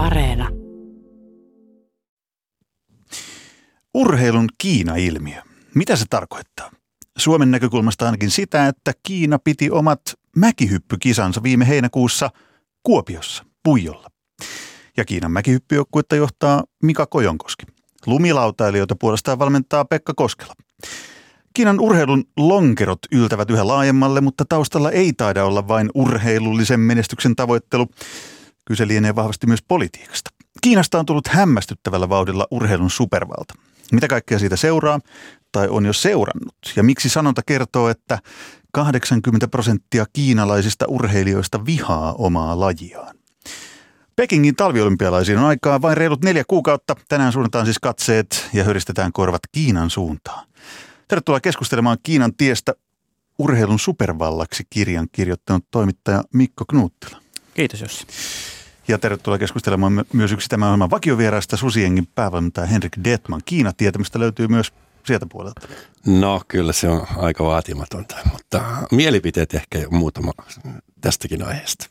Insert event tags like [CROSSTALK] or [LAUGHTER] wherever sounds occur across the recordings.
Areena. Urheilun Kiina-ilmiö. Mitä se tarkoittaa? Suomen näkökulmasta ainakin sitä, että Kiina piti omat mäkihyppykisansa viime heinäkuussa Kuopiossa, Puijolla. Ja Kiinan mäkihyppyjoukkuetta johtaa Mika Kojonkoski. Lumilautailijoita puolestaan valmentaa Pekka Koskela. Kiinan urheilun lonkerot yltävät yhä laajemmalle, mutta taustalla ei taida olla vain urheilullisen menestyksen tavoittelu. Kyse lienee vahvasti myös politiikasta. Kiinasta on tullut hämmästyttävällä vauhdilla urheilun supervalta. Mitä kaikkea siitä seuraa tai on jo seurannut? Ja miksi sanonta kertoo, että 80 prosenttia kiinalaisista urheilijoista vihaa omaa lajiaan? Pekingin talviolympialaisiin on aikaa vain reilut neljä kuukautta. Tänään suunnataan siis katseet ja höristetään korvat Kiinan suuntaan. Tervetuloa keskustelemaan Kiinan tiestä urheilun supervallaksi kirjan kirjoittanut toimittaja Mikko Knuuttila. Kiitos Jussi. Ja tervetuloa keskustelemaan myös yksi tämän ohjelman vakiovieraista Susiengin päävalmentaja Henrik Detman. Kiina tietämistä löytyy myös sieltä puolelta. No kyllä se on aika vaatimatonta, mutta mielipiteet ehkä muutama tästäkin aiheesta.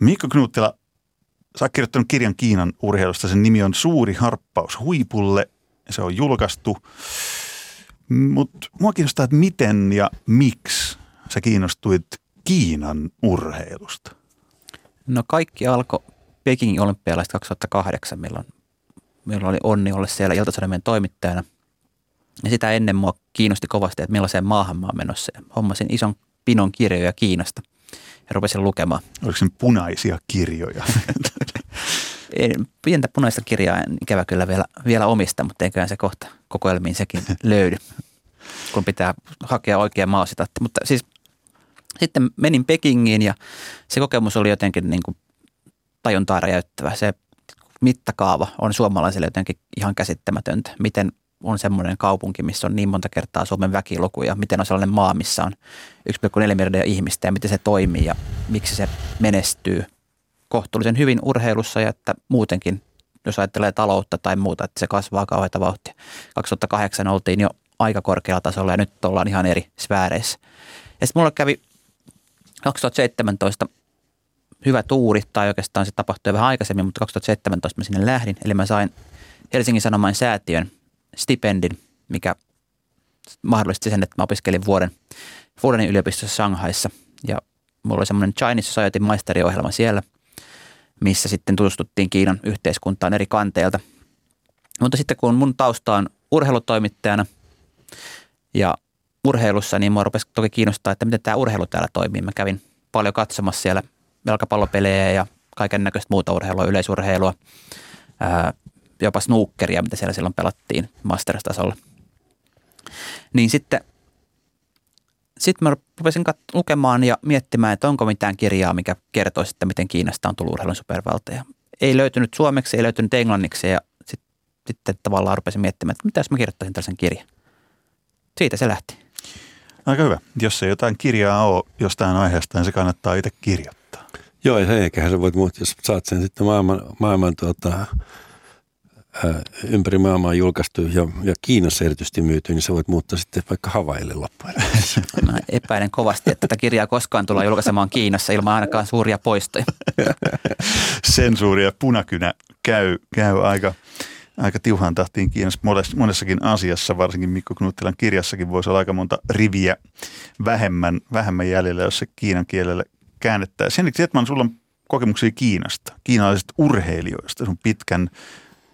Mikko Knuuttila, sä oot kirjoittanut kirjan Kiinan urheilusta. Sen nimi on Suuri harppaus huipulle. Se on julkaistu. Mutta mua kiinnostaa, että miten ja miksi sä kiinnostuit Kiinan urheilusta? No kaikki alkoi Pekingin olympialaiset 2008, milloin, milloin oli onni olla siellä iltasanomien toimittajana. Ja sitä ennen mua kiinnosti kovasti, että millaiseen maahan mä oon menossa. Ja hommasin ison pinon kirjoja Kiinasta ja rupesin lukemaan. Oliko se punaisia kirjoja? [LAUGHS] Pientä punaista kirjaa en ikävä kyllä vielä, vielä omista, mutta eiköhän se kohta kokoelmiin sekin löydy, kun pitää hakea oikea maasitatti. Mutta siis sitten menin Pekingiin ja se kokemus oli jotenkin niin kuin tajuntaa räjäyttävä. Se mittakaava on suomalaisille jotenkin ihan käsittämätöntä. Miten on semmoinen kaupunki, missä on niin monta kertaa Suomen väkiluku ja miten on sellainen maa, missä on 1,4 miljardia ihmistä ja miten se toimii ja miksi se menestyy kohtuullisen hyvin urheilussa ja että muutenkin, jos ajattelee taloutta tai muuta, että se kasvaa kauheita vauhtia. 2008 oltiin jo aika korkealla tasolla ja nyt ollaan ihan eri sfääreissä. Ja sitten mulla kävi 2017 hyvä tuuri, tai oikeastaan se tapahtui vähän aikaisemmin, mutta 2017 mä sinne lähdin. Eli mä sain Helsingin Sanomain säätiön stipendin, mikä mahdollisti sen, että mä opiskelin vuoden Fudanin yliopistossa Shanghaissa. Ja mulla oli semmoinen Chinese Society maisteriohjelma siellä, missä sitten tutustuttiin Kiinan yhteiskuntaan eri kanteilta. Mutta sitten kun mun tausta on urheilutoimittajana ja urheilussa, niin mua rupesi toki kiinnostaa, että miten tämä urheilu täällä toimii. Mä kävin paljon katsomassa siellä jalkapallopelejä ja kaiken näköistä muuta urheilua, yleisurheilua, ää, jopa snookeria, mitä siellä silloin pelattiin masters-tasolla. Niin sitten sitten mä rupesin kat- lukemaan ja miettimään, että onko mitään kirjaa, mikä kertoisi, että miten Kiinasta on tullut urheilun supervalta. Ja ei löytynyt suomeksi, ei löytynyt englanniksi ja sitten, sitten tavallaan rupesin miettimään, että mitä jos mä kirjoittaisin tällaisen kirjan. Siitä se lähti. Aika hyvä. Jos ei jotain kirjaa ole jostain aiheesta, niin se kannattaa itse kirjoittaa. Joo, ja eiköhän sä voit muuttaa, jos saat sen sitten maailman, maailman tuota, ää, ympäri maailmaa julkaistu ja, ja Kiinassa erityisesti myyty, niin sä voit muuttaa sitten vaikka Havaille loppujen. Mä [LAUGHS] epäilen kovasti, että tätä kirjaa koskaan tullaan julkaisemaan Kiinassa ilman ainakaan suuria poistoja. [LAUGHS] Sensuuri ja punakynä käy, käy aika, aika tiuhaan tahtiin Kiinassa monessakin asiassa, varsinkin Mikko Knuttilan kirjassakin voisi olla aika monta riviä vähemmän, vähemmän jäljellä, jos se kiinan kielelle käännettäisiin. Henrik Tietman, sulla on kokemuksia Kiinasta, kiinalaisista urheilijoista, sun pitkän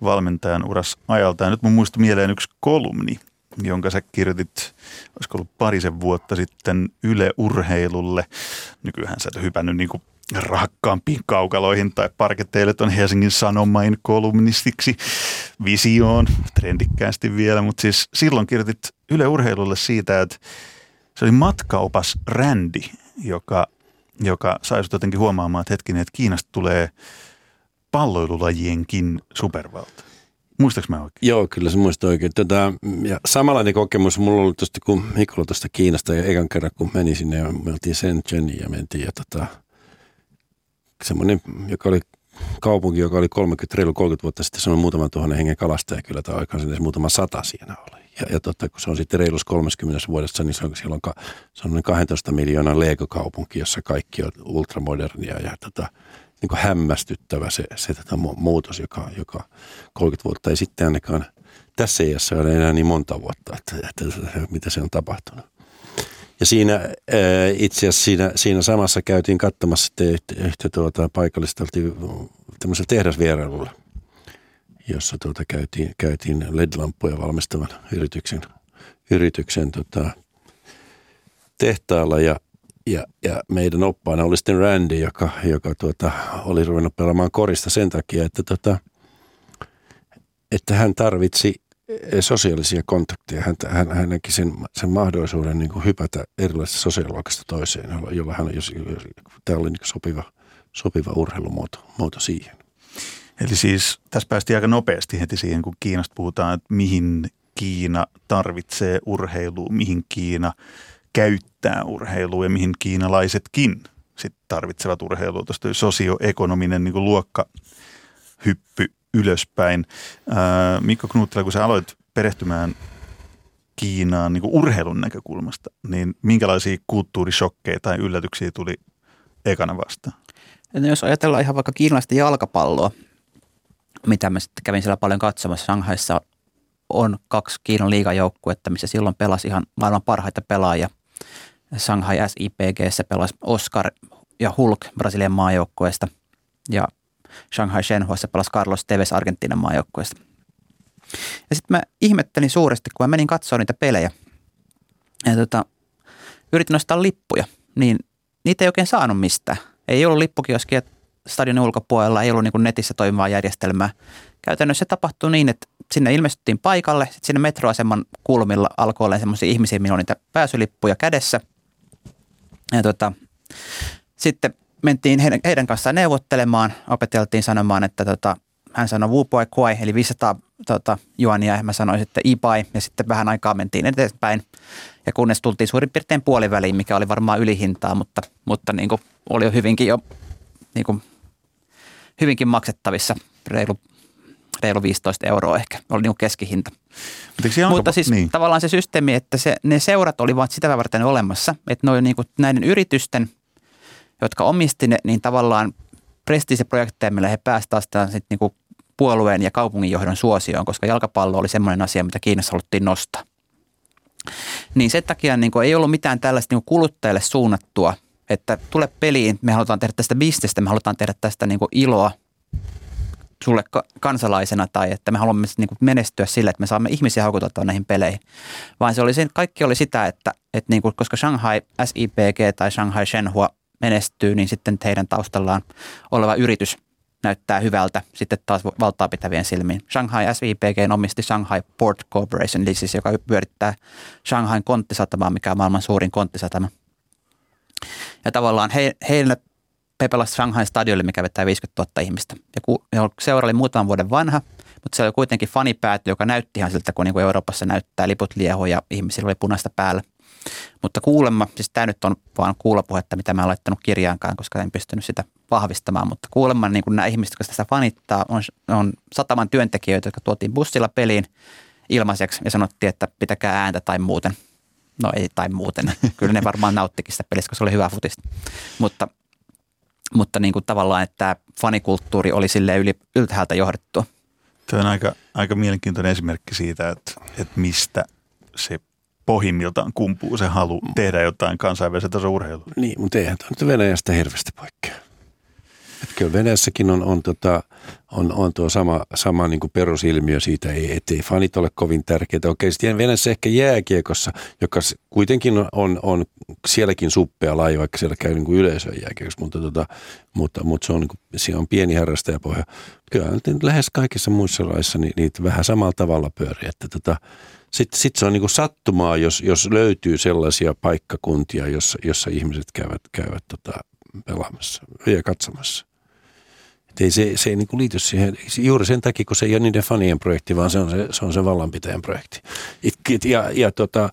valmentajan uras ajalta. Ja nyt mun muistui mieleen yksi kolumni, jonka sä kirjoitit, olisiko ollut parisen vuotta sitten Yle Urheilulle. Nykyään sä et hypännyt niin kuin rakkaampiin kaukaloihin tai parketeille on Helsingin Sanomain kolumnistiksi visioon, trendikkäästi vielä, mutta siis silloin kirjoitit Yle Urheilulle siitä, että se oli matkaopas Rändi, joka, joka sai sut jotenkin huomaamaan, että hetkinen, että Kiinasta tulee palloilulajienkin supervalta. Muistaaks mä oikein? Joo, kyllä se muista oikein. Tätä, ja samanlainen kokemus mulla oli tuosta, kun Mikolla tuosta Kiinasta ja ekan kerran, kun meni sinne ja me oltiin Shenzheniin ja mentiin ja tota, semmoinen, joka oli kaupunki, joka oli 30, reilu 30 vuotta sitten, se on muutaman tuhannen hengen kalastaja kyllä, tai aikaan sinne muutama sata siinä oli. Ja, ja totta, kun se on sitten reilus 30 vuodessa, niin se on, siellä on, se on 12 miljoonan Lego-kaupunki, jossa kaikki on ultramodernia ja tota, niin kuin hämmästyttävä se, se tätä muutos, joka, joka 30 vuotta ei sitten ainakaan tässä iässä ole enää niin monta vuotta, että, että, että mitä se on tapahtunut. Ja siinä itse asiassa siinä, siinä samassa käytiin katsomassa yhtä, yhtä tuota, paikallista tehdasvierailulla, jossa tuota, käytiin, käytiin LED-lampuja valmistavan yrityksen, yrityksen tota, tehtaalla. Ja, ja, ja meidän oppaana oli sitten Randy, joka, joka tuota, oli ruvennut pelaamaan korista sen takia, että, tota, että hän tarvitsi sosiaalisia kontakteja. Hän, hän, hän näki sen, sen mahdollisuuden niin kuin hypätä erilaisesta sosiaaliluokasta toiseen, jolla hän, jos, jos, tämä oli niin sopiva, sopiva urheilumuoto muoto siihen. Eli siis tässä päästiin aika nopeasti heti siihen, kun Kiinasta puhutaan, että mihin Kiina tarvitsee urheilua, mihin Kiina käyttää urheilua ja mihin kiinalaisetkin sit tarvitsevat urheilua. Tuosta sosioekonominen niin luokkahyppy ylöspäin. Ää, Mikko Knuuttila, kun sä aloit perehtymään Kiinaan niin urheilun näkökulmasta, niin minkälaisia kulttuurishokkeja tai yllätyksiä tuli ekana vastaan? No jos ajatellaan ihan vaikka kiinalaista jalkapalloa, mitä mä sitten kävin siellä paljon katsomassa. Shanghaissa on kaksi Kiinan liigajoukkuetta, missä silloin pelasi ihan maailman parhaita pelaajia. Shanghai SIPGssä pelasi Oscar ja Hulk Brasilian maajoukkueesta ja Shanghai Shenhuassa pelasi Carlos Tevez Argentiinan maajoukkueesta. Ja sitten mä ihmettelin suuresti, kun mä menin katsoa niitä pelejä ja tota, yritin nostaa lippuja, niin niitä ei oikein saanut mistään. Ei ollut lippukioskia stadionin ulkopuolella, ei ollut niin netissä toimivaa järjestelmää. Käytännössä se tapahtui niin, että sinne ilmestyttiin paikalle, sitten sinne metroaseman kulmilla alkoi olla semmoisia ihmisiä, millä on niitä pääsylippuja kädessä. Ja tota, sitten mentiin heidän, heidän kanssaan neuvottelemaan, opeteltiin sanomaan, että tota, hän sanoi Wupoi Kuai, eli 500 tota, juonia, ja mä sanoin sitten Ipai, ja sitten vähän aikaa mentiin eteenpäin. Ja kunnes tultiin suurin piirtein puoliväliin, mikä oli varmaan ylihintaa, mutta, mutta niin kuin oli jo hyvinkin jo niin kuin hyvinkin maksettavissa, reilu, reilu 15 euroa ehkä, oli niin kuin keskihinta. Mutta, Mutta siis niin. tavallaan se systeemi, että se, ne seurat olivat sitä varten olemassa, että noin niin kuin näiden yritysten, jotka omisti ne, niin tavallaan prestiisiprojekteja, millä he pääsivät taas sitten niin puolueen ja kaupunginjohdon suosioon, koska jalkapallo oli semmoinen asia, mitä Kiinassa haluttiin nostaa. Niin sen takia niin kuin ei ollut mitään tällaista niin kuluttajille suunnattua – että tule peliin, me halutaan tehdä tästä bisnestä, me halutaan tehdä tästä niin kuin iloa sulle kansalaisena tai että me haluamme niin kuin menestyä sillä, että me saamme ihmisiä haukutettua näihin peleihin. Vaan se oli, kaikki oli sitä, että, että niin kuin, koska Shanghai SIPG tai Shanghai Shenhua menestyy, niin sitten teidän taustallaan oleva yritys näyttää hyvältä sitten taas valtaa pitävien silmiin. Shanghai SIPG omisti Shanghai Port Corporation, eli siis joka pyörittää Shanghain konttisatamaa, mikä on maailman suurin konttisatama. Ja tavallaan he, heille he pelasivat Shanghai stadionille, mikä vetää 50 000 ihmistä. Ja seura oli muutaman vuoden vanha, mutta se oli kuitenkin fanipäätö, joka näytti ihan siltä, kun niin kuin Euroopassa näyttää liput liehu ja ihmisillä oli punaista päällä. Mutta kuulemma, siis tämä nyt on vaan kuulopuhetta, mitä mä olen laittanut kirjaankaan, koska en pystynyt sitä vahvistamaan, mutta kuulemma niin kuin nämä ihmiset, jotka sitä fanittaa, on, on sataman työntekijöitä, jotka tuotiin bussilla peliin ilmaiseksi ja sanottiin, että pitäkää ääntä tai muuten – No ei tai muuten. [LAUGHS] Kyllä ne varmaan nauttikin sitä pelistä, koska se oli hyvä futista. Mutta, mutta niin kuin tavallaan, että fanikulttuuri oli sille yli, ylhäältä johdettu. Tämä on aika, aika mielenkiintoinen esimerkki siitä, että, että mistä se pohjimmiltaan kumpuu se halu tehdä jotain kansainvälistä tason urheilua. Niin, mutta eihän tämä nyt Venäjästä hirveästi poikkea. Että kyllä Venäjässäkin on, on, tota, on, on tuo sama, sama niin kuin perusilmiö siitä, ettei fanit ole kovin tärkeitä. Okei, sitten Venäjässä ehkä jääkiekossa, joka kuitenkin on, on, on sielläkin suppea laji, vaikka siellä käy niin kuin yleisön jääkiekossa, mutta, tota, mutta, mutta se on, niin kuin, siinä on pieni harrastajapohja. Kyllä lähes kaikissa muissa laissa niin, niitä vähän samalla tavalla pyörii, että tota, sitten sit se on niin kuin sattumaa, jos, jos löytyy sellaisia paikkakuntia, jossa, jossa ihmiset käyvät, käyvät tota, pelaamassa ja katsomassa. Et ei se, se ei niin liity siihen juuri sen takia, kun se ei ole niiden fanien projekti, vaan se on se, se, on se vallanpitäjän projekti. Ja, ja tota,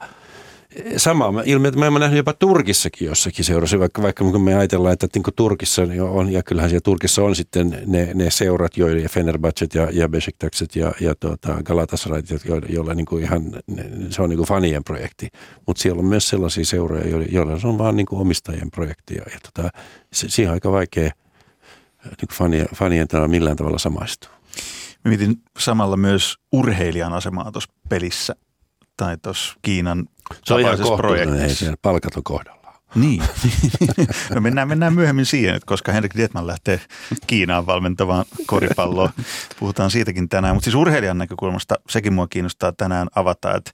sama ilme, että mä oon nähnyt jopa Turkissakin jossakin seurassa, vaikka, vaikka me ajatellaan, että niin Turkissa on, ja kyllähän siellä Turkissa on sitten ne, ne seurat, joille ja Fenerbahcet ja, ja Besiktakset ja, ja tuota, Galatasarayt, joilla, joilla niin kuin ihan, se on niin kuin fanien projekti. Mutta siellä on myös sellaisia seuroja, joilla, joilla se on vaan niin kuin omistajien projekti. Ja, ja tota, se, siihen on aika vaikea – niin fanien, fanien millään tavalla samaistua. Mä mietin samalla myös urheilijan asemaa tuossa pelissä tai tuossa Kiinan Se on ihan kohtuullinen, ei palkat on kohdallaan. Niin. [LAUGHS] no mennään, mennään myöhemmin siihen, että koska Henrik Dietman lähtee Kiinaan valmentavaan koripalloon. Puhutaan siitäkin tänään. Mutta siis urheilijan näkökulmasta sekin mua kiinnostaa tänään avata, että,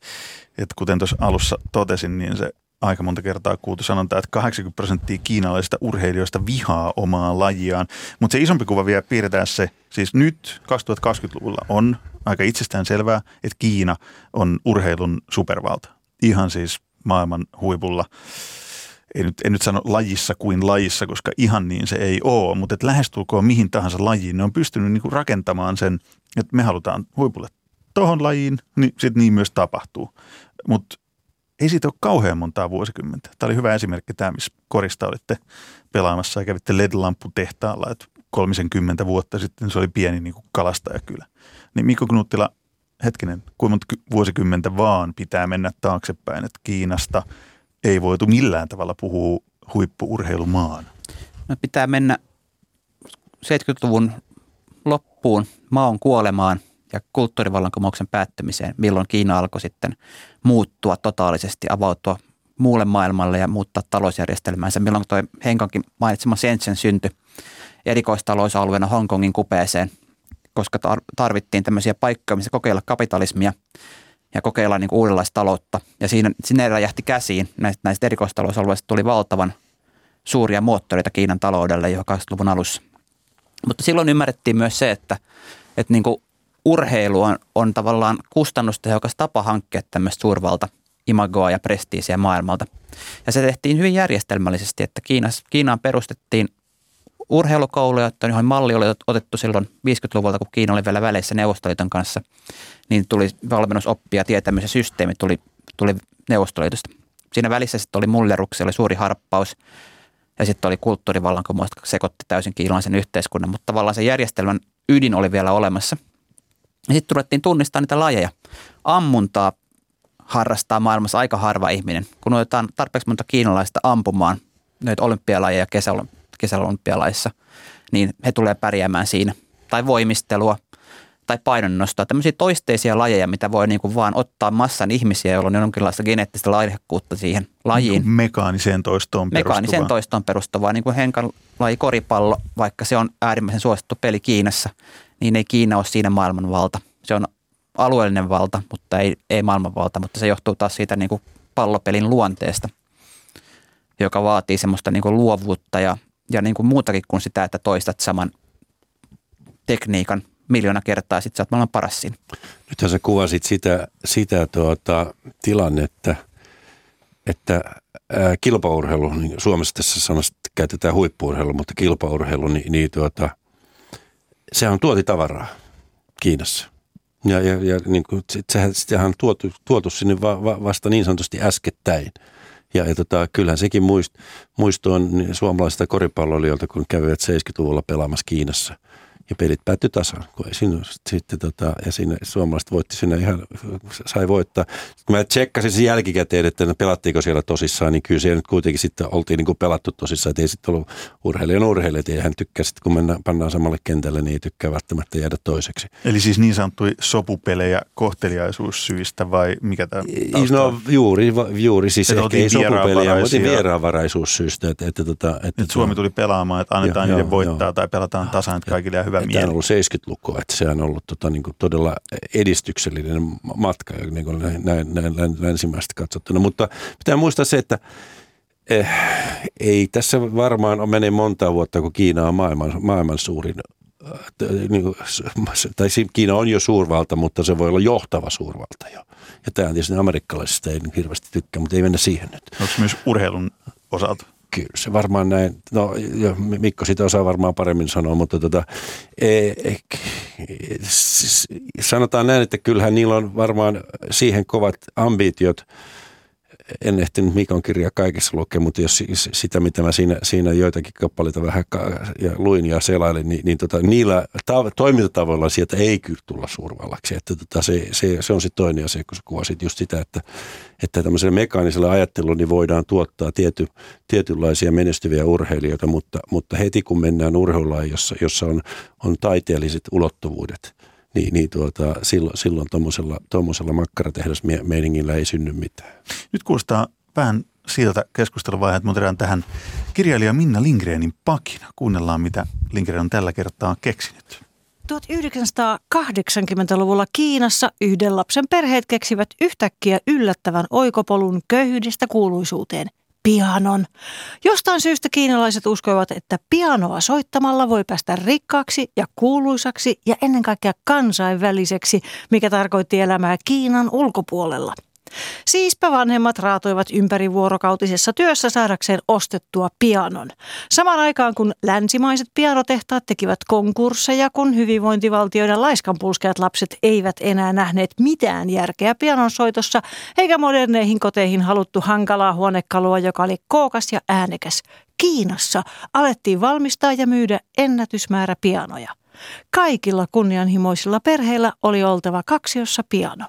että kuten tuossa alussa totesin, niin se aika monta kertaa kuultu sanonta, että 80 prosenttia kiinalaisista urheilijoista vihaa omaa lajiaan. Mutta se isompi kuva vielä piirretään se, siis nyt 2020-luvulla on aika itsestään selvää, että Kiina on urheilun supervalta. Ihan siis maailman huipulla ei nyt, en nyt sano lajissa kuin lajissa, koska ihan niin se ei ole, mutta että lähestulkoon mihin tahansa lajiin, ne on pystynyt niin kuin rakentamaan sen, että me halutaan huipulle tohon lajiin, niin sitten niin myös tapahtuu. Mutta ei siitä ole kauhean montaa vuosikymmentä. Tämä oli hyvä esimerkki tämä, missä korista olitte pelaamassa ja kävitte LED-lamputehtaalla, että 30 vuotta sitten se oli pieni niin kuin kalastajakylä. Niin Mikko Knuttila, hetkinen, kuinka monta vuosikymmentä vaan pitää mennä taaksepäin, että Kiinasta – ei voitu millään tavalla puhua huippuurheilumaan. No pitää mennä 70-luvun loppuun maon kuolemaan ja kulttuurivallankumouksen päättymiseen, milloin Kiina alkoi sitten muuttua totaalisesti, avautua muulle maailmalle ja muuttaa talousjärjestelmäänsä, milloin tuo Henkonkin mainitsema Shenzhen syntyi erikoistalousalueena Hongkongin kupeeseen, koska tarvittiin tämmöisiä paikkoja, missä kokeilla kapitalismia ja kokeilla niin uudenlaista taloutta. Ja siinä, sinne räjähti käsiin. Näistä, näistä erikoistalousalueista tuli valtavan suuria moottoreita Kiinan taloudelle jo 80-luvun alussa. Mutta silloin ymmärrettiin myös se, että, että niin kuin urheilu on, on tavallaan kustannustehokas tapa hankkia tämmöistä suurvalta imagoa ja prestiisiä maailmalta. Ja se tehtiin hyvin järjestelmällisesti, että Kiinas, Kiinaan perustettiin urheilukouluja, joihin malli oli otettu silloin 50-luvulta, kun Kiina oli vielä väleissä Neuvostoliiton kanssa, niin tuli valmennusoppia, tietämys ja systeemi tuli, tuli Neuvostoliitosta. Siinä välissä sitten oli mulleruksia, oli suuri harppaus ja sitten oli kulttuurivallankumous, joka sekoitti täysin kiinalaisen yhteiskunnan, mutta tavallaan se järjestelmän ydin oli vielä olemassa. Ja sitten tulettiin tunnistaa niitä lajeja. Ammuntaa harrastaa maailmassa aika harva ihminen. Kun otetaan tarpeeksi monta kiinalaista ampumaan näitä olympialajeja kesäolympialajeja, kesäolympialaissa, niin he tulee pärjäämään siinä. Tai voimistelua tai painonnostoa, tämmöisiä toisteisia lajeja, mitä voi niin kuin vaan ottaa massan ihmisiä, joilla on jonkinlaista geneettistä laihekkuutta siihen lajiin. Niin mekaaniseen toistoon perustuvaa. Mekaaniseen toistoon perustuvaa, niin kuin Henkan laji koripallo, vaikka se on äärimmäisen suosittu peli Kiinassa, niin ei Kiina ole siinä maailmanvalta. Se on alueellinen valta, mutta ei, ei maailmanvalta, mutta se johtuu taas siitä niin kuin pallopelin luonteesta, joka vaatii semmoista niin kuin luovuutta ja ja niin kuin muutakin kuin sitä, että toistat saman tekniikan miljoona kertaa, sitten sä oot maailman paras siinä. Nythän sä kuvasit sitä, sitä tuota, tilannetta, että ää, kilpaurheilu, niin Suomessa tässä sanasta käytetään huippuurheilu, mutta kilpaurheilu, niin, niin tuota, sehän on tuotitavaraa Kiinassa. Ja, ja, ja niin kuin, sehän, sehän on tuotu, tuotu sinne va, va, vasta niin sanotusti äskettäin – ja, ja tota, kyllähän sekin muist, muisto on suomalaisista koripalloilijoilta, kun kävivät 70-luvulla pelaamassa Kiinassa – ja pelit päättyi tasan. Kun ei siinä, sitten tota, ja siinä suomalaiset voitti sinne ihan, sai voittaa. Kun mä tsekkasin sen jälkikäteen, että pelattiinko siellä tosissaan, niin kyllä siellä nyt kuitenkin sitten oltiin niin kuin pelattu tosissaan, että ei sitten ollut urheilijan urheilijat, ei hän tykkää sitten, kun mennään, pannaan samalle kentälle, niin ei tykkää välttämättä jäädä toiseksi. Eli siis niin sanottuja sopupelejä kohteliaisuussyistä vai mikä tämä No juuri, juuri siis että ehkä ei sopupelejä, mutta vieraanvaraisuussyistä. Että, että, että, että, että, että Suomi tuli pelaamaan, että annetaan joo, niiden voittaa joo. tai pelataan tasan, että kaikille hyvä mieli. Tämä on ollut 70-lukua, että se on ollut tota, niin kuin todella edistyksellinen matka niin kuin näin, näin, näin länsimäistä katsottuna. Mutta pitää muistaa se, että eh, ei tässä varmaan mene monta vuotta, kun Kiina on maailman, maailman suurin eh, niin kuin, tai Kiina on jo suurvalta, mutta se voi olla johtava suurvalta jo. Ja tämä on tietysti amerikkalaisista ei hirveästi tykkää, mutta ei mennä siihen nyt. Onko myös urheilun osalta? Kyllä se varmaan näin, no Mikko sitä osaa varmaan paremmin sanoa, mutta tota, e, e, sanotaan näin, että kyllähän niillä on varmaan siihen kovat ambitiot, en ehtinyt Mikon kirjaa kaikessa lukea, mutta jos sitä, mitä mä siinä, siinä joitakin kappaleita vähän ja luin ja selailin, niin, niin tota, niillä ta- toimintatavoilla sieltä ei kyllä tulla suurvallaksi. Että tota, se, se, se, on sitten toinen asia, kun sä kuvasit just sitä, että, että tämmöisellä mekaanisella ajattelulla niin voidaan tuottaa tiety, tietynlaisia menestyviä urheilijoita, mutta, mutta heti kun mennään urheilulain, jossa, jossa on, on taiteelliset ulottuvuudet – niin, niin tuota, silloin, silloin tuommoisella makkaratehdasmeiningillä ei synny mitään. Nyt kuulostaa vähän siltä keskusteluvaiheet, että muuten tähän kirjailija Minna Lindgrenin pakina. Kuunnellaan, mitä Lindgren on tällä kertaa keksinyt. 1980-luvulla Kiinassa yhden lapsen perheet keksivät yhtäkkiä yllättävän oikopolun köyhyydestä kuuluisuuteen – pianon. Jostain syystä kiinalaiset uskoivat, että pianoa soittamalla voi päästä rikkaaksi ja kuuluisaksi ja ennen kaikkea kansainväliseksi, mikä tarkoitti elämää Kiinan ulkopuolella – Siispä vanhemmat raatoivat ympärivuorokautisessa työssä saadakseen ostettua pianon. Samaan aikaan kun länsimaiset pianotehtaat tekivät konkursseja, kun hyvinvointivaltioiden laiskanpulskeat lapset eivät enää nähneet mitään järkeä pianon soitossa, eikä moderneihin koteihin haluttu hankalaa huonekalua, joka oli kookas ja äänekäs. Kiinassa alettiin valmistaa ja myydä ennätysmäärä pianoja. Kaikilla kunnianhimoisilla perheillä oli oltava kaksiossa piano.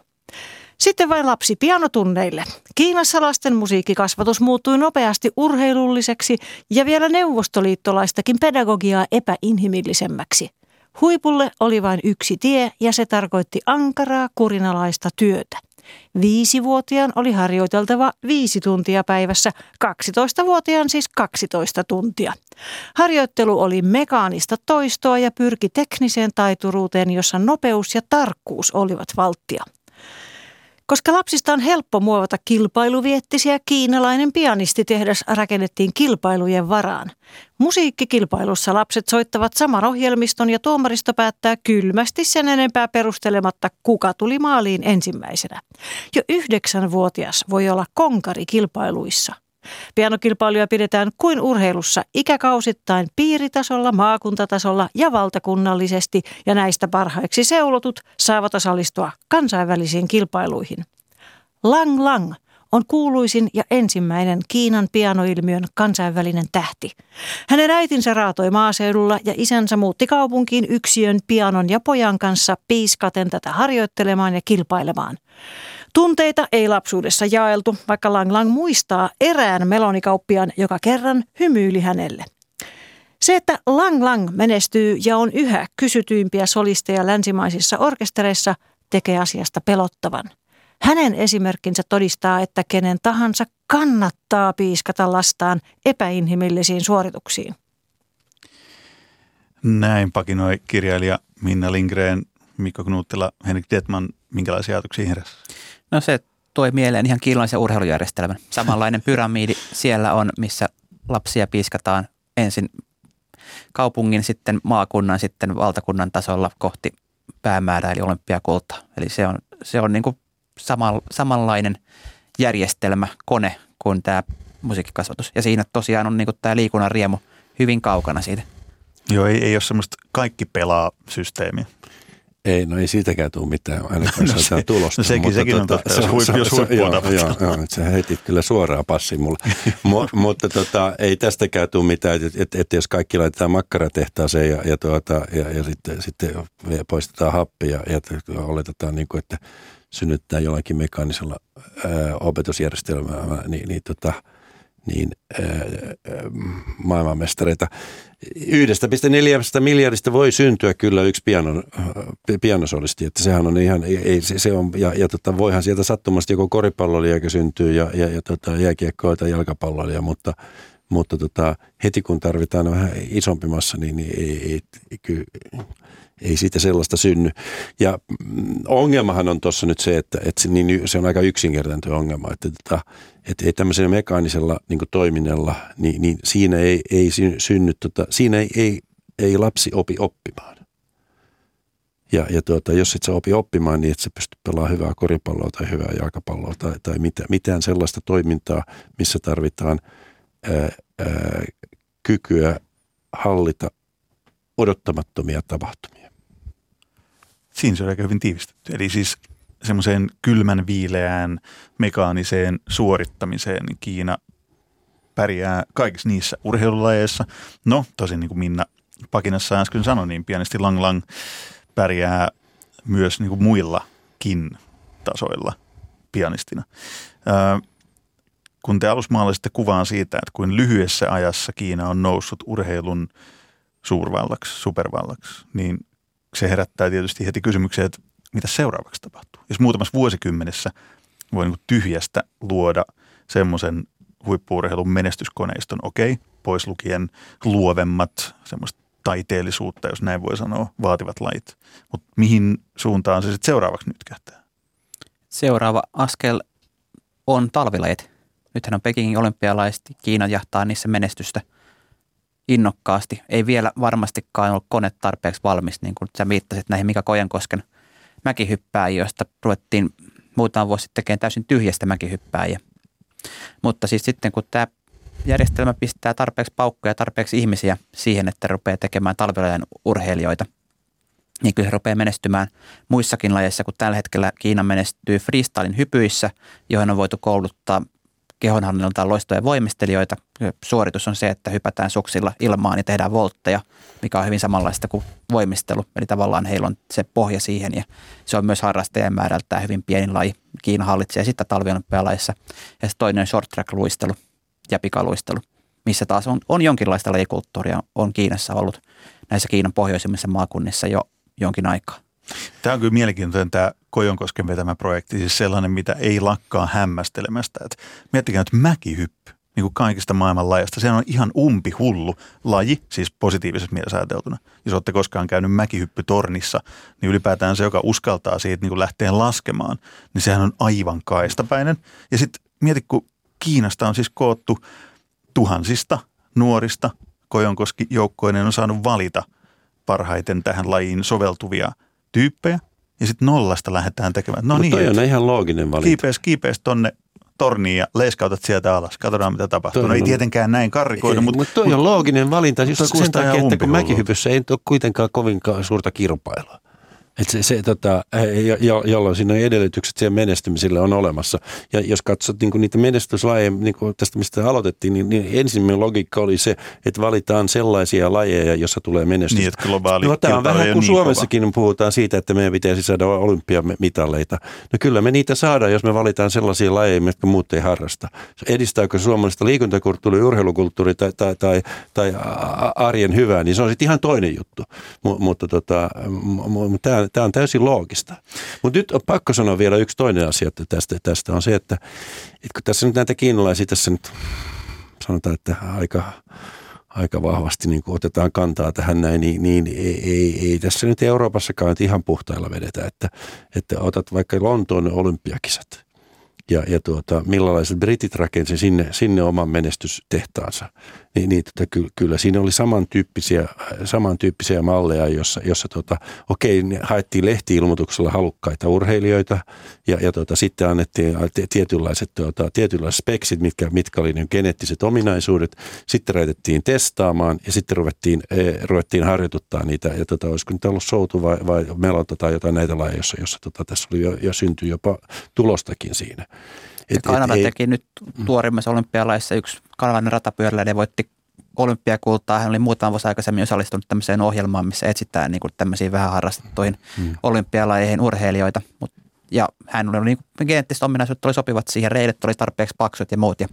Sitten vain lapsi pianotunneille. Kiinassa lasten musiikkikasvatus muuttui nopeasti urheilulliseksi ja vielä neuvostoliittolaistakin pedagogiaa epäinhimillisemmäksi. Huipulle oli vain yksi tie ja se tarkoitti ankaraa kurinalaista työtä. Viisivuotiaan oli harjoiteltava viisi tuntia päivässä, 12-vuotiaan siis 12 tuntia. Harjoittelu oli mekaanista toistoa ja pyrki tekniseen taituruuteen, jossa nopeus ja tarkkuus olivat valttia. Koska lapsista on helppo muovata kilpailuviettisiä, kiinalainen pianistitehdas rakennettiin kilpailujen varaan. Musiikkikilpailussa lapset soittavat saman ohjelmiston ja tuomaristo päättää kylmästi sen enempää perustelematta, kuka tuli maaliin ensimmäisenä. Jo yhdeksänvuotias voi olla konkari kilpailuissa. Pianokilpailuja pidetään kuin urheilussa ikäkausittain piiritasolla, maakuntatasolla ja valtakunnallisesti ja näistä parhaiksi seulotut saavat osallistua kansainvälisiin kilpailuihin. Lang Lang on kuuluisin ja ensimmäinen Kiinan pianoilmiön kansainvälinen tähti. Hänen äitinsä raatoi maaseudulla ja isänsä muutti kaupunkiin yksiön pianon ja pojan kanssa piiskaten tätä harjoittelemaan ja kilpailemaan. Tunteita ei lapsuudessa jaeltu, vaikka Lang Lang muistaa erään melonikauppiaan, joka kerran hymyili hänelle. Se, että Lang Lang menestyy ja on yhä kysytyimpiä solisteja länsimaisissa orkestereissa, tekee asiasta pelottavan. Hänen esimerkkinsä todistaa, että kenen tahansa kannattaa piiskata lastaan epäinhimillisiin suorituksiin. Näin pakinoi kirjailija Minna Lindgren, Mikko Knuuttila, Henrik Detman. Minkälaisia ajatuksia heräsi? No se toi mieleen ihan kiinalaisen urheilujärjestelmän. Samanlainen pyramidi siellä on, missä lapsia piiskataan ensin kaupungin, sitten maakunnan, sitten valtakunnan tasolla kohti päämäärää eli olympiakulta. Eli se on, se on niin kuin samal, samanlainen järjestelmä, kone kuin tämä musiikkikasvatus. Ja siinä tosiaan on niin kuin tämä liikunnan riemu hyvin kaukana siitä. Joo, ei, ei ole semmoista kaikki pelaa systeemiä. Ei, no ei siitäkään tule mitään, ainakaan [LAUGHS] no se, tulosta. No sekin, mutta sekin tota, on totta, jos, huippu, jos huippua joo, joo, joo, se heitit kyllä suoraan passi mulle. [LAUGHS] Mo, mutta tota, ei tästäkään tule mitään, että et, et jos kaikki laitetaan makkaratehtaaseen ja, ja, tuota, ja, ja sitten, sitten poistetaan happi ja, ja oletetaan, niin kuin, että synnyttää jollakin mekaanisella ää, opetusjärjestelmällä, niin, niin tota, niin maailmanmestareita. Yhdestä neljästä miljardista voi syntyä kyllä yksi pianon, pianosolisti, että sehän on ihan, ei, se, se on, ja, ja tota, voihan sieltä sattumasti joko koripalloilija syntyy ja, ja, ja tota, jääkiekkoa tai jalkapalloilija, mutta, mutta tota, heti kun tarvitaan vähän isompi massa, niin, niin ei, ei, ei, ei siitä sellaista synny. Ja mm, ongelmahan on tuossa nyt se, että, että se, niin, se on aika yksinkertainen ongelma, että, että, että ei tämmöisellä mekaanisella niin toiminnalla, niin, niin siinä ei, ei synny, tota, siinä ei, ei, ei lapsi opi oppimaan. Ja, ja tuota, jos et sä opi oppimaan, niin et sä pysty pelaamaan hyvää koripalloa tai hyvää jalkapalloa tai, tai mitään, mitään sellaista toimintaa, missä tarvitaan ää, kykyä hallita odottamattomia tapahtumia. Siinä se on aika hyvin tiivistetty. Eli siis semmoiseen kylmän viileään mekaaniseen suorittamiseen, niin Kiina pärjää kaikissa niissä urheilulajeissa. No, tosin niin kuin Minna Pakinassa äsken sanoi, niin pianisti Lang Lang pärjää myös niin kuin muillakin tasoilla pianistina. Öö, kun te alussa maalasitte kuvaan siitä, että kuin lyhyessä ajassa Kiina on noussut urheilun suurvallaksi, supervallaksi, niin se herättää tietysti heti kysymyksiä, että mitä seuraavaksi tapahtuu. Jos muutamassa vuosikymmenessä voi niin tyhjästä luoda semmoisen huippuurheilun menestyskoneiston, okei, okay, pois lukien luovemmat, semmoista taiteellisuutta, jos näin voi sanoa, vaativat lait. Mutta mihin suuntaan se sitten seuraavaksi nyt kähtää? Seuraava askel on talvilajit. Nythän on Pekingin olympialaiset, Kiina jahtaa niissä menestystä innokkaasti. Ei vielä varmastikaan ollut kone tarpeeksi valmis, niin kuin sä viittasit näihin Mika Kojankosken mäkihyppääjiä, joista ruvettiin muutama vuosi sitten tekemään täysin tyhjästä mäkihyppääjiä. Mutta siis sitten kun tämä järjestelmä pistää tarpeeksi paukkoja ja tarpeeksi ihmisiä siihen, että rupeaa tekemään talvilajan urheilijoita, niin kyllä se rupeaa menestymään muissakin lajeissa, kun tällä hetkellä Kiina menestyy freestylin hypyissä, johon on voitu kouluttaa kehonhallinnaltaan loistoja voimistelijoita. Suoritus on se, että hypätään suksilla ilmaan ja tehdään voltteja, mikä on hyvin samanlaista kuin voimistelu. Eli tavallaan heillä on se pohja siihen ja se on myös harrastajien määrältään hyvin pieni laji. Kiina hallitsee sitä talviolympialaissa. Ja sitten toinen on short track luistelu ja pikaluistelu, missä taas on, on jonkinlaista lajikulttuuria, on Kiinassa ollut näissä Kiinan pohjoisimmissa maakunnissa jo jonkin aikaa. Tämä on kyllä mielenkiintoinen tämä Kojonkosken vetämä projekti, siis sellainen, mitä ei lakkaa hämmästelemästä. Et miettikää nyt mäkihyppy, niin kuin kaikista maailman lajasta. Se on ihan umpi hullu laji, siis positiivisessa mielessä ajateltuna. Jos olette koskaan käynyt mäkihyppytornissa, niin ylipäätään se, joka uskaltaa siitä niin kuin lähteä laskemaan, niin sehän on aivan kaistapäinen. Ja sitten mieti, kun Kiinasta on siis koottu tuhansista nuorista, Kojonkoski joukkoinen on saanut valita parhaiten tähän lajiin soveltuvia tyyppejä. Ja sitten nollasta lähdetään tekemään. No Mutta niin, on ihan looginen valinta. Kiipeäs, kiipeäs tonne torniin ja leiskautat sieltä alas. Katsotaan, mitä tapahtuu. Toi no ei on, tietenkään näin karrikoida. mutta mut toi on looginen valinta just sen takia, että kun mäkihypyssä ei ole kuitenkaan kovinkaan suurta kilpailua. Et se, se, tota, jo, jolloin siinä edellytykset siihen menestymiselle on olemassa. Ja jos katsot niin niitä menestyslajeja, niin tästä mistä aloitettiin, niin, niin ensimmäinen logiikka oli se, että valitaan sellaisia lajeja, joissa tulee menestystä. Niin, että globaali no, tämä on vähän kuin niin Suomessakin kova. puhutaan siitä, että meidän pitäisi saada olympiamitaleita. No kyllä me niitä saadaan, jos me valitaan sellaisia lajeja, jotka muut ei harrasta. Edistääkö suomalaista liikuntakulttuuria, urheilukulttuuria tai, tai, tai, tai arjen hyvää, niin se on sitten ihan toinen juttu. M- mutta tota, m- tämä tämä on täysin loogista. Mutta nyt on pakko sanoa vielä yksi toinen asia että tästä, tästä on se, että, että kun tässä nyt näitä kiinalaisia tässä nyt sanotaan, että aika, aika vahvasti niin otetaan kantaa tähän näin, niin, niin ei, ei, ei, tässä nyt Euroopassakaan ihan puhtailla vedetä, että, että otat vaikka Lontoon olympiakisat – ja, ja tuota, millaiset britit rakensi sinne, sinne oman menestystehtaansa, niin, niin tota, ky, kyllä. Siinä oli samantyyppisiä, samantyyppisiä malleja, jossa, jossa tota, okei, ne haettiin lehtiilmoituksella halukkaita urheilijoita ja, ja tota, sitten annettiin tietynlaiset, tuota, tietynlaiset speksit, mitkä, mitkä oli ne geneettiset ominaisuudet, sitten raitettiin testaamaan ja sitten ruvettiin, e, ruvettiin harjoituttaa niitä. Ja tota, olisiko nyt ollut soutu vai, vai melonta tai jotain näitä lajeja, jossa, jossa tota, tässä oli jo, jo syntyi jopa tulostakin siinä. Et, Kanada et, teki ei, nyt mm. tuorimmassa olympialaissa yksi kanalainen ratapyöräilijä voitti olympiakultaa. Hän oli muutama vuosi aikaisemmin osallistunut tämmöiseen ohjelmaan, missä etsitään niin kuin tämmöisiä vähän harrastettuihin mm. olympialajeihin urheilijoita. Mut, ja hän oli niin kuin, geneettiset ominaisuudet oli sopivat siihen, reidet oli tarpeeksi paksut ja muut. Ja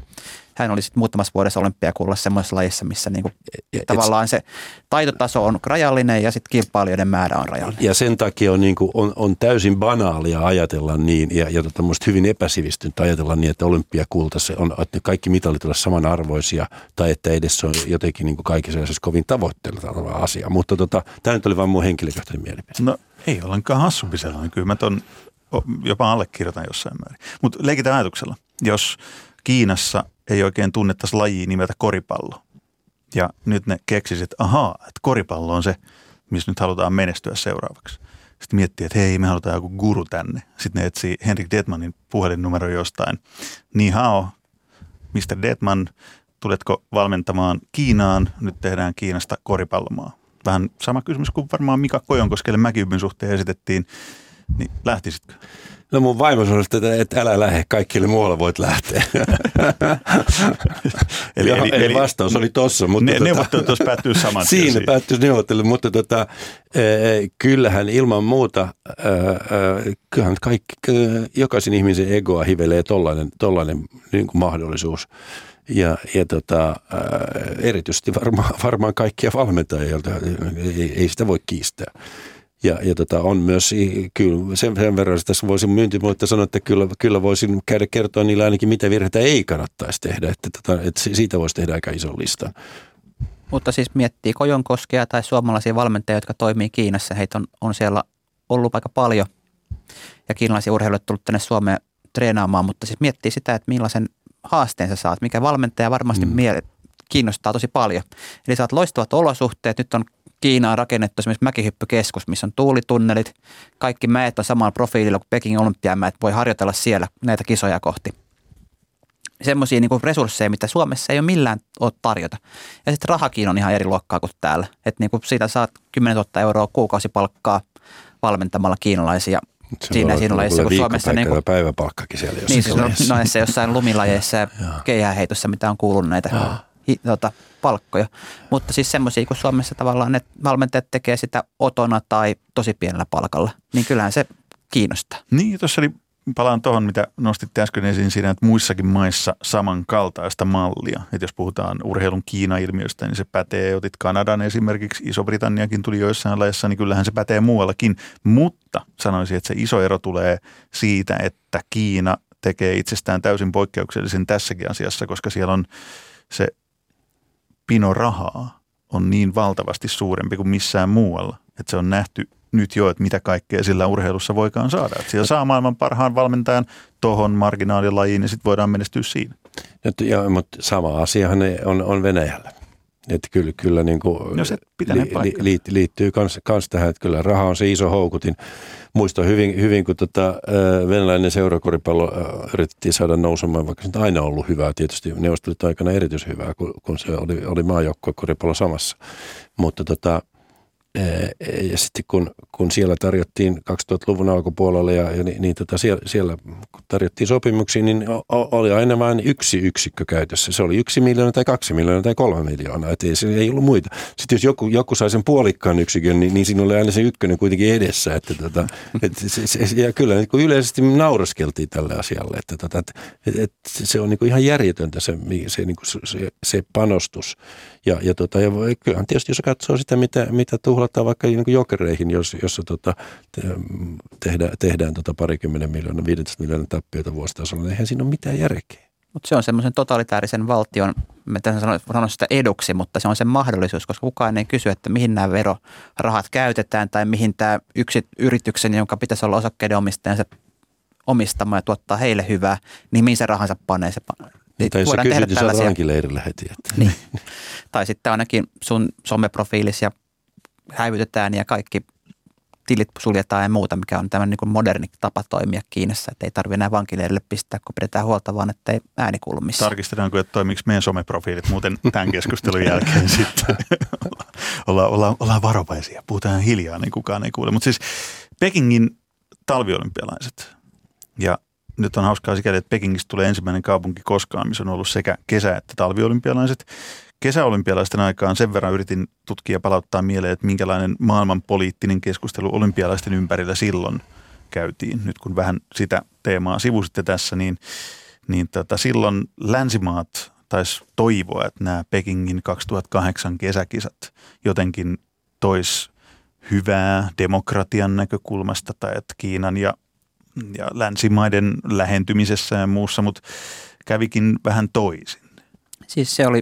hän oli sitten muutamassa vuodessa olympiakullassa semmoisessa lajissa, missä niinku, ja, tavallaan se taitotaso on rajallinen ja sitten kilpailijoiden määrä on rajallinen. Ja sen takia on, niinku, on, on täysin banaalia ajatella niin ja, ja tota, hyvin epäsivistyntä ajatella niin, että olympiakulta se on, että kaikki mitalit ovat samanarvoisia tai että edes on jotenkin niinku kaikissa kovin tavoitteella asia. Mutta tota, tämä nyt oli vain mun henkilökohtainen mielipide. No ei ollenkaan hassumpi sellainen. Kyllä mä ton jopa allekirjoitan jossain määrin. Mutta leikitään ajatuksella. Jos Kiinassa ei oikein tunnettaisi lajia nimeltä koripallo. Ja nyt ne keksisivät, että ahaa, että koripallo on se, missä nyt halutaan menestyä seuraavaksi. Sitten miettii, että hei, me halutaan joku guru tänne. Sitten ne etsii Henrik Detmanin puhelinnumero jostain. Niin hao, Mr. Detman, tuletko valmentamaan Kiinaan? Nyt tehdään Kiinasta koripallomaa. Vähän sama kysymys kuin varmaan Mika Kojonkoskelle mäkiypyn suhteen esitettiin. Niin lähtisitkö? No mun vaimo sanoi, että, että älä lähde, kaikille muualle voit lähteä. [LAUGHS] eli, Joo, eli, eli, vastaus oli tossa. Mutta ne, tota, neuvottelut olisi päättynyt saman Siinä päättyisi neuvottelu, mutta tota, e, kyllähän ilman muuta, e, e, kyllähän kaikki, jokaisen ihmisen egoa hivelee tollainen, tollainen niin kuin mahdollisuus. Ja, ja tota, erityisesti varmaan, varmaan kaikkia valmentajia, ei, ei sitä voi kiistää. Ja, ja tota, on myös, kyllä sen, sen verran, että tässä voisin myyntimuotta sanoa, että kyllä, kyllä voisin käydä kertoa niille ainakin, mitä virheitä ei kannattaisi tehdä. Että, tota, että siitä voisi tehdä aika ison listan. Mutta siis miettii Kojonkoskea tai suomalaisia valmentajia, jotka toimii Kiinassa. Heitä on, on siellä ollut aika paljon ja kiinalaisia urheilijoita tullut tänne Suomeen treenaamaan, mutta siis miettii sitä, että millaisen haasteen sä saat, mikä valmentaja varmasti mm. mie- kiinnostaa tosi paljon. Eli saat loistavat olosuhteet, nyt on Kiinaan rakennettu esimerkiksi mäkihyppykeskus, missä on tuulitunnelit. Kaikki mäet on samalla profiililla kuin Peking olympiamäet. Voi harjoitella siellä näitä kisoja kohti. Semmoisia niin resursseja, mitä Suomessa ei ole millään ole tarjota. Ja sitten rahakin on ihan eri luokkaa kuin täällä. Että niin kuin siitä saat 10 000 euroa kuukausipalkkaa valmentamalla kiinalaisia se siinä siinä lajissa, kun Suomessa... Niin kuin, päiväpalkkakin siellä jossain Niin, siis noissa jossain lumilajeissa ja [LAUGHS] keihäheitossa, mitä on kuullut näitä hi, tota, palkkoja. Mutta siis semmoisia, kun Suomessa tavallaan ne valmentajat tekee sitä otona tai tosi pienellä palkalla, niin kyllähän se kiinnostaa. Niin, tuossa oli palaan tuohon, mitä nostitte äsken esiin siinä, että muissakin maissa samankaltaista mallia. Että jos puhutaan urheilun Kiina-ilmiöstä, niin se pätee, otit Kanadan esimerkiksi, Iso-Britanniakin tuli joissain lajeissa, niin kyllähän se pätee muuallakin. Mutta sanoisin, että se iso ero tulee siitä, että Kiina tekee itsestään täysin poikkeuksellisen tässäkin asiassa, koska siellä on se pino rahaa on niin valtavasti suurempi kuin missään muualla. Että se on nähty nyt jo, että mitä kaikkea sillä urheilussa voikaan saada. Että siellä saa maailman parhaan valmentajan tohon marginaalilajiin ja sitten voidaan menestyä siinä. Ja, ja, mutta sama asiahan on, on Venäjällä. Että kyllä, kyllä niin kuin no se li, li, li, liittyy kans, kans tähän, että kyllä raha on se iso houkutin. Muistan hyvin, hyvin kun tota, venäläinen seurakoripallo yritettiin saada nousemaan, vaikka se on aina ollut hyvää, tietysti neuvostelit aikana erityisen hyvää, kun, kun se oli, oli maajoukkuekoripallo samassa. Mutta tota, ja sitten kun, kun siellä tarjottiin 2000-luvun alkupuolella ja, ja niin, niin tota siellä, siellä kun tarjottiin sopimuksia, niin oli aina vain yksi yksikkö käytössä. Se oli yksi miljoona tai kaksi miljoonaa tai kolme miljoonaa, että ei, ei ollut muita. Sitten jos joku, joku sai sen puolikkaan yksikön, niin, niin siinä oli aina se ykkönen kuitenkin edessä. Että tota, [LAUGHS] et se, se, ja kyllä niin kuin yleisesti nauraskeltiin tälle asialle, että, tota, että, että, että se on niin kuin ihan järjetöntä se, se, niin kuin se, se panostus. Ja, ja, tota, ja kyllähän tietysti jos katsoo sitä, mitä, mitä tuhlataan vaikka niin kuin jokereihin, jos, jossa tota, te, tehdään, tehdään tota parikymmenen miljoonaa, 15 miljoonaa tappioita vuositasolla, niin eihän siinä ole mitään järkeä. Mutta se on semmoisen totalitaarisen valtion, mä sanon, sanon sitä eduksi, mutta se on sen mahdollisuus, koska kukaan ei kysy, että mihin nämä verorahat käytetään tai mihin tämä yksi yrityksen, jonka pitäisi olla osakkeiden omistajansa omistama ja tuottaa heille hyvää, niin mihin se rahansa panee. Se niin, tai jos sä kysyt, niin sä heti. Että. Niin. tai sitten ainakin sun someprofiilis ja häivytetään ja kaikki tilit suljetaan ja muuta, mikä on tämä niin moderni tapa toimia Kiinassa, että ei tarvitse enää vankileirille pistää, kun pidetään huolta, vaan että ei ääni kuulu missään. Tarkistetaanko, että toimiksi meidän someprofiilit muuten tämän keskustelun jälkeen [LAUGHS] sitten. ollaan, ollaan, ollaan varovaisia, puhutaan hiljaa, niin kukaan ei kuule. Mutta siis Pekingin talviolympialaiset ja nyt on hauskaa sikäli, että Pekingistä tulee ensimmäinen kaupunki koskaan, missä on ollut sekä kesä- että talviolympialaiset. Kesäolympialaisten aikaan sen verran yritin tutkia palauttaa mieleen, että minkälainen maailman poliittinen keskustelu olympialaisten ympärillä silloin käytiin. Nyt kun vähän sitä teemaa sivusitte tässä, niin, niin tota, silloin länsimaat taisi toivoa, että nämä Pekingin 2008 kesäkisat jotenkin tois hyvää demokratian näkökulmasta tai että Kiinan ja ja länsimaiden lähentymisessä ja muussa, mutta kävikin vähän toisin. Siis se oli,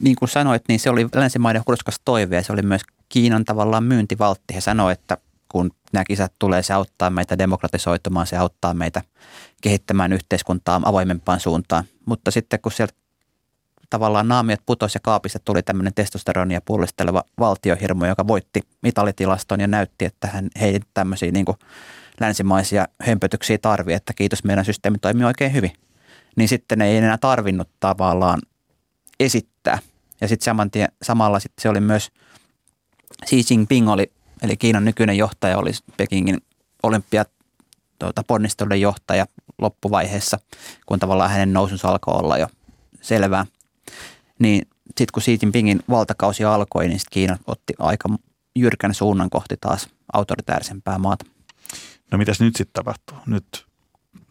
niin kuin sanoit, niin se oli länsimaiden hurskas toive ja se oli myös Kiinan tavallaan myyntivaltti. He sanoivat, että kun nämä kisat tulee, se auttaa meitä demokratisoitumaan, se auttaa meitä kehittämään yhteiskuntaa avoimempaan suuntaan. Mutta sitten kun sieltä tavallaan naamiot putosi ja kaapista tuli tämmöinen testosteronia puolusteleva valtiohirmo, joka voitti mitallitilaston ja näytti, että hän ei tämmöisiä niin länsimaisia hömpötyksiä tarvi, että kiitos meidän systeemi toimii oikein hyvin. Niin sitten ei enää tarvinnut tavallaan esittää. Ja sitten samalla sitten se oli myös Xi Jinping oli, eli Kiinan nykyinen johtaja oli Pekingin tuota, ponnistelujen johtaja loppuvaiheessa, kun tavallaan hänen nousunsa alkoi olla jo selvää. Niin sitten kun Xi Jinpingin valtakausi alkoi, niin sitten Kiina otti aika jyrkän suunnan kohti taas autoritäärisempää maata. No mitäs nyt sitten tapahtuu? Nyt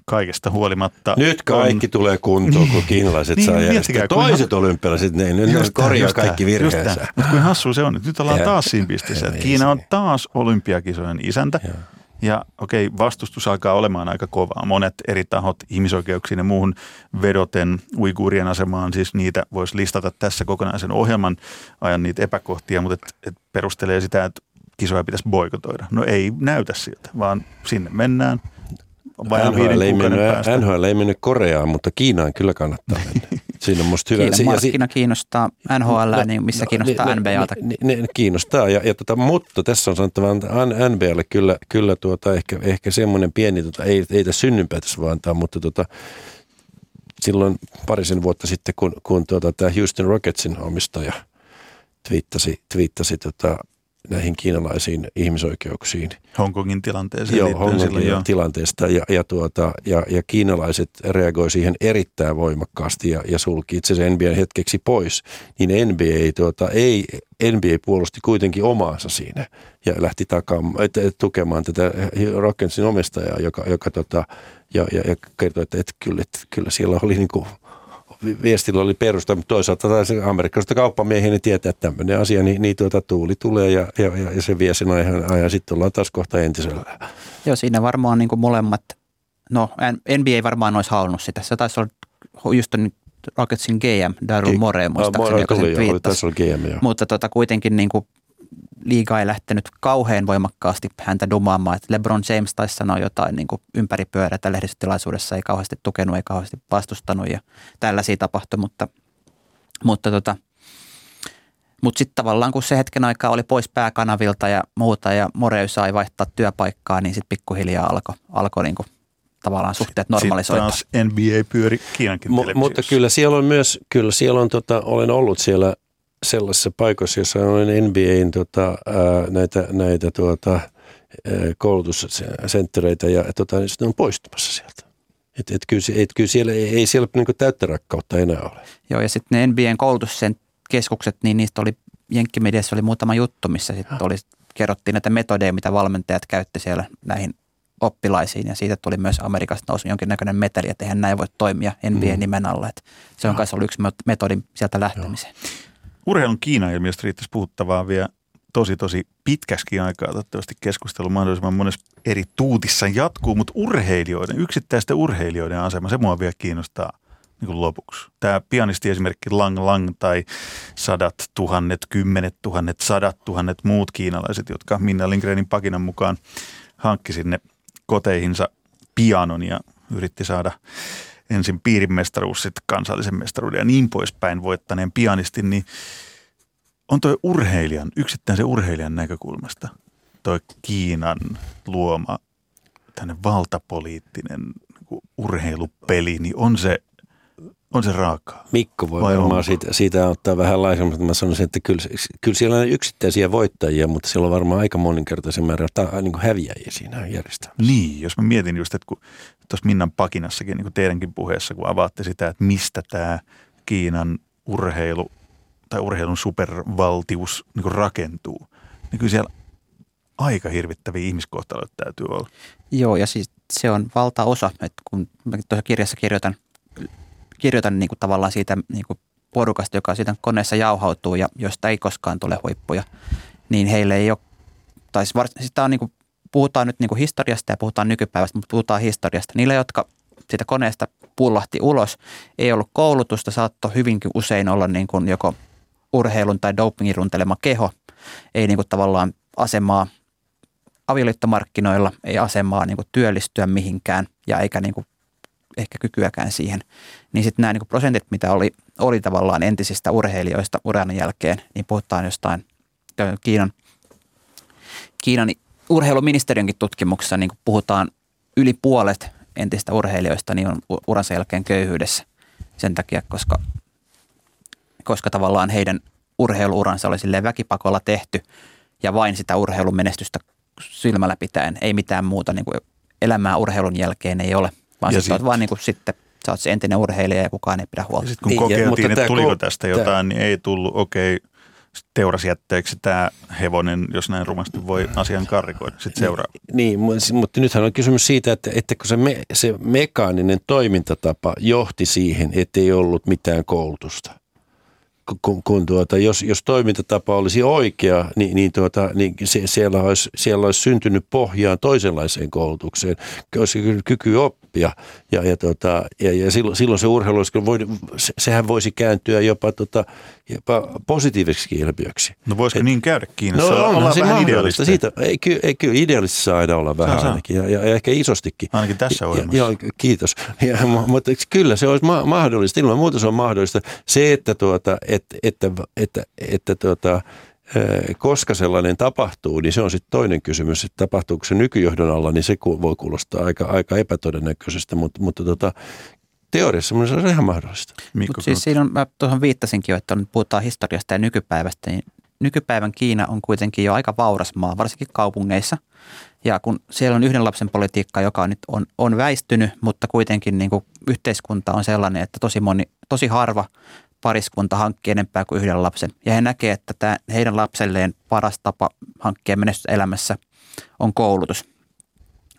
kaikesta huolimatta. Nyt kaikki on... tulee kuntoon, kun kiinalaiset niin, saa järjestää. Toiset ha... olympialaiset, ne, ne just korjaa kaikki virheensä. Mutta kuin hassu se on, että nyt ollaan ja, taas siinä pisteessä, että Kiina on taas olympiakisojen isäntä. Ja, ja okei, vastustus alkaa olemaan aika kovaa. Monet eri tahot ihmisoikeuksiin ja muuhun vedoten uiguurien asemaan, siis niitä voisi listata tässä kokonaisen ohjelman ajan niitä epäkohtia, mutta et, et perustelee sitä, että kisoja pitäisi boikotoida. No ei näytä siltä, vaan sinne mennään – NHL ei, mennyt, NHL ei mennyt Koreaan, mutta Kiinaan kyllä kannattaa mennä. [LAUGHS] Siinä on musta hyvä. Kiinan markkina kiinnostaa NHL, no, niin missä no, kiinnostaa no, NBAta. Ne, ne, ne, kiinnostaa, ja, ja tota, mutta tässä on sanottava, että NBAlle kyllä, kyllä tuota, ehkä, ehkä semmoinen pieni, tota, ei, ei tässä synnynpää tässä vaan antaa, mutta tota, silloin parisen vuotta sitten, kun, kun tuota, tämä Houston Rocketsin omistaja twiittasi, twiittasi tota, näihin kiinalaisiin ihmisoikeuksiin. Hongkongin tilanteeseen. Joo, Hongkongin silloin, joo. tilanteesta ja, ja, tuota, ja, ja kiinalaiset reagoi siihen erittäin voimakkaasti ja, ja sulki itse asiassa NBA hetkeksi pois. Niin NBA, tuota, ei, NBA puolusti kuitenkin omaansa siinä ja lähti takaamaan, et, et, tukemaan tätä Rockensin omistajaa, joka, joka tota, ja, ja, ja kertoi, että, että kyllä, että kyllä siellä oli niin kuin – viestillä oli perusta, mutta toisaalta taas amerikkalaisista kauppamiehiä niin tietää, että tämmöinen asia, niin, niin tuota, tuuli tulee ja, ja, ja, ja se vie sen ajan, ajan sitten ollaan taas kohta entisellä. Joo, siinä varmaan niin kuin molemmat, no NBA varmaan olisi halunnut sitä. Se taisi olla just Rocketsin GM, Daryl Morey, muistaakseni, joka sen twiittasi. Mutta tota, kuitenkin niin kuin liiga ei lähtenyt kauhean voimakkaasti häntä dumaamaan. Että LeBron James taisi sanoa jotain niin kuin ympäripyörätä lehdistötilaisuudessa, ei kauheasti tukenut, ei kauheasti vastustanut ja tällaisia tapahtui, mutta, mutta tota, mutta sitten tavallaan kun se hetken aikaa oli pois pääkanavilta ja muuta ja Moreu sai vaihtaa työpaikkaa, niin sitten pikkuhiljaa alkoi alko niinku tavallaan suhteet normalisoitua. Sitten taas NBA pyöri Kiinankin M- Mutta kyllä siellä on myös, kyllä siellä on, tota, olen ollut siellä sellaisessa paikoissa, jossa on NBAin tota, ää, näitä, näitä tuota, koulutussenttereitä ja tota, niin ne on poistumassa sieltä. Et, et kyllä, et kyllä siellä ei, ei siellä niin täyttä rakkautta enää ole. Joo, ja sitten ne NBAn koulutuskeskukset, niin niistä oli, Jenkkimediassa oli muutama juttu, missä sitten oli, kerrottiin näitä metodeja, mitä valmentajat käytti siellä näihin oppilaisiin ja siitä tuli myös Amerikasta nousu jonkinnäköinen meteli, että eihän näin voi toimia NBA-nimen mm. alla. Että se on myös ollut yksi metodi sieltä lähtemiseen. Joo. Urheilun Kiina-ilmiöstä riittäisi puhuttavaa vielä tosi tosi pitkäskin aikaa. Toivottavasti keskustelu mahdollisimman monessa eri tuutissa jatkuu, mutta urheilijoiden, yksittäisten urheilijoiden asema, se mua vielä kiinnostaa niin kuin lopuksi. Tämä pianisti esimerkki Lang Lang tai sadat tuhannet, kymmenet tuhannet, sadat tuhannet muut kiinalaiset, jotka Minna Lindgrenin pakinan mukaan hankki sinne koteihinsa pianon ja yritti saada ensin piirimestaruus, sitten kansallisen mestaruuden ja niin poispäin voittaneen pianistin, niin on toi urheilijan, yksittäisen urheilijan näkökulmasta toi Kiinan luoma tänne valtapoliittinen niin urheilupeli, niin on se on se raakaa. Mikko voi Vai varmaan siitä, siitä ottaa vähän laisemmin, mä sanoisin, että kyllä, kyllä siellä on yksittäisiä voittajia, mutta siellä on varmaan aika moninkertaisen määrä ta, niin kuin häviäjiä siinä järjestelmässä. Niin, jos mä mietin just, että kun tuossa Minnan pakinassakin, niin kuin teidänkin puheessa, kun avaatte sitä, että mistä tämä Kiinan urheilu tai urheilun supervaltius niin kuin rakentuu, niin kyllä siellä aika hirvittäviä ihmiskohtaloita täytyy olla. Joo, ja siis se on valtaosa, että kun mä tuossa kirjassa kirjoitan kirjoitan niin kuin tavallaan siitä niin kuin porukasta, joka siitä koneessa jauhautuu ja josta ei koskaan tule huippuja, niin heille ei ole, tai sitä siis siis on niin kuin, puhutaan nyt niin kuin historiasta ja puhutaan nykypäivästä, mutta puhutaan historiasta. Niille, jotka siitä koneesta pullahti ulos, ei ollut koulutusta, saattoi hyvinkin usein olla niin kuin joko urheilun tai dopingin runtelema keho, ei niin kuin tavallaan asemaa avioliittomarkkinoilla, ei asemaa niin kuin työllistyä mihinkään ja eikä niin kuin ehkä kykyäkään siihen. Niin sitten nämä niin prosentit, mitä oli, oli tavallaan entisistä urheilijoista uran jälkeen, niin puhutaan jostain Kiinan, Kiinan urheiluministeriönkin tutkimuksessa niin puhutaan yli puolet entistä urheilijoista niin on uransa jälkeen köyhyydessä sen takia, koska, koska tavallaan heidän urheiluuransa oli silleen väkipakolla tehty ja vain sitä urheilumenestystä silmällä pitäen, ei mitään muuta niin kuin elämää urheilun jälkeen ei ole, vaan Ja sit oot vaan niin kuin sitten, sä oot se entinen urheilija ja kukaan ei pidä huolta. Sitten kun Niin, kokeiltiin, mutta että tuliko ko- tästä jotain, niin ei tullut. Okei, sit teurasjätteeksi tämä hevonen, jos näin rumasti voi asian karikoida. Sitten seuraa. Niin, mutta nythän on kysymys siitä, että, että kun se, me, se mekaaninen toimintatapa johti siihen, ettei ollut mitään koulutusta. Kun- Kun, tuota, jos, jos toimintatapa olisi oikea, niin, niin, tuota, niin se, siellä, olisi, siellä olisi syntynyt pohjaan toisenlaiseen koulutukseen, olisi ky- kyky oppia. Ja, ja, tuota, ja, ja silloin, silloin se urheilu olisi, se, sehän voisi kääntyä jopa, tota, jopa positiiviseksi ilmiöksi. No voisiko niin käydä Kiinassa? No onhan se vähän mahdollista. idealisteja. Siitä, ei, ky, ei, kyllä idealistissa saa aina olla vähän Saa, ainakin ja, ja, ja, ehkä isostikin. Ainakin tässä Ja- ohjelmassa. Joo, kiitos. [LAUGHS] Ja, mu- mutta kyllä se olisi ma- mahdollista. Ilman muuta se on mahdollista. Se, että, tuota, että, että, että, että tuota, eh, koska sellainen tapahtuu, niin se on sitten toinen kysymys. Että tapahtuuko se nykyjohdon alla, niin se voi kuulostaa aika, aika epätodennäköisestä, mutta, mutta tota, teoriassa se on ihan mahdollista. Mutta siis siinä on, mä tuohon viittasinkin jo, että on, puhutaan historiasta ja nykypäivästä, niin nykypäivän Kiina on kuitenkin jo aika vauras maa, varsinkin kaupungeissa. Ja kun siellä on yhden lapsen politiikka, joka nyt on, on väistynyt, mutta kuitenkin niin kuin yhteiskunta on sellainen, että tosi, moni, tosi harva pariskunta hankkii enempää kuin yhden lapsen. Ja he näkee, että tämä heidän lapselleen paras tapa hankkia menestystä elämässä on koulutus.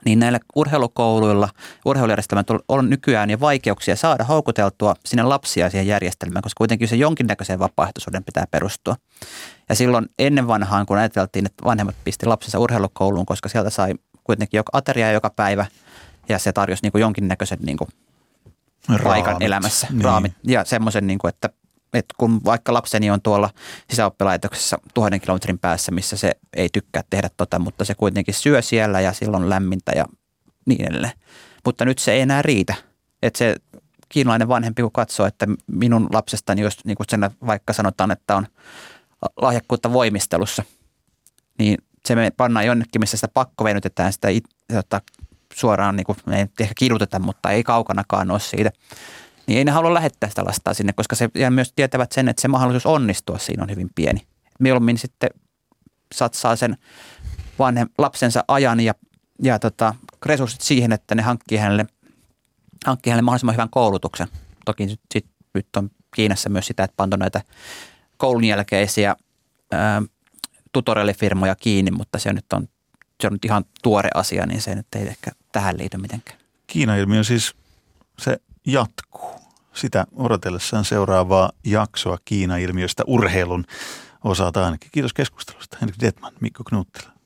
Niin näillä urheilukouluilla, urheilujärjestelmät on- on nykyään jo vaikeuksia saada houkuteltua sinne lapsia siihen järjestelmään, koska kuitenkin se jonkinnäköiseen vapaaehtoisuuden pitää perustua. Ja silloin ennen vanhaan, kun ajateltiin, että vanhemmat pisti lapsensa urheilukouluun, koska sieltä sai kuitenkin joka ateriaa joka päivä ja se tarjosi niin kuin jonkinnäköisen niin kuin paikan Raamit. elämässä, Niin. raamit ja semmoisen, niin kuin, että, että kun vaikka lapseni on tuolla sisäoppilaitoksessa tuhannen kilometrin päässä, missä se ei tykkää tehdä tota, mutta se kuitenkin syö siellä ja silloin lämmintä ja niin edelleen. Mutta nyt se ei enää riitä. Että se kiinalainen vanhempi, kun katsoo, että minun lapsestani, jos niin kuin sen vaikka sanotaan, että on lahjakkuutta voimistelussa, niin se me pannaan jonnekin, missä sitä pakko venytetään sitä it, tota, suoraan, niin kuin, ei ehkä kiduteta, mutta ei kaukanakaan ole siitä. Niin ei ne halua lähettää sitä lastaa sinne, koska se, ja myös tietävät sen, että se mahdollisuus onnistua siinä on hyvin pieni. Mieluummin sitten satsaa sen vanhem, lapsensa ajan ja, ja tota, resurssit siihen, että ne hankkii hänelle, hankkii hänelle mahdollisimman hyvän koulutuksen. Toki sit, nyt on Kiinassa myös sitä, että panto näitä koulun jälkeisiä tutorialifirmoja kiinni, mutta se nyt on, se on nyt ihan tuore asia, niin se nyt ei ehkä tähän liity mitenkään. Kiina-ilmiö siis, se jatkuu. Sitä odotellessaan seuraavaa jaksoa Kiina-ilmiöstä urheilun osalta ainakin. Kiitos keskustelusta. Henrik Detman, Mikko Knuuttila.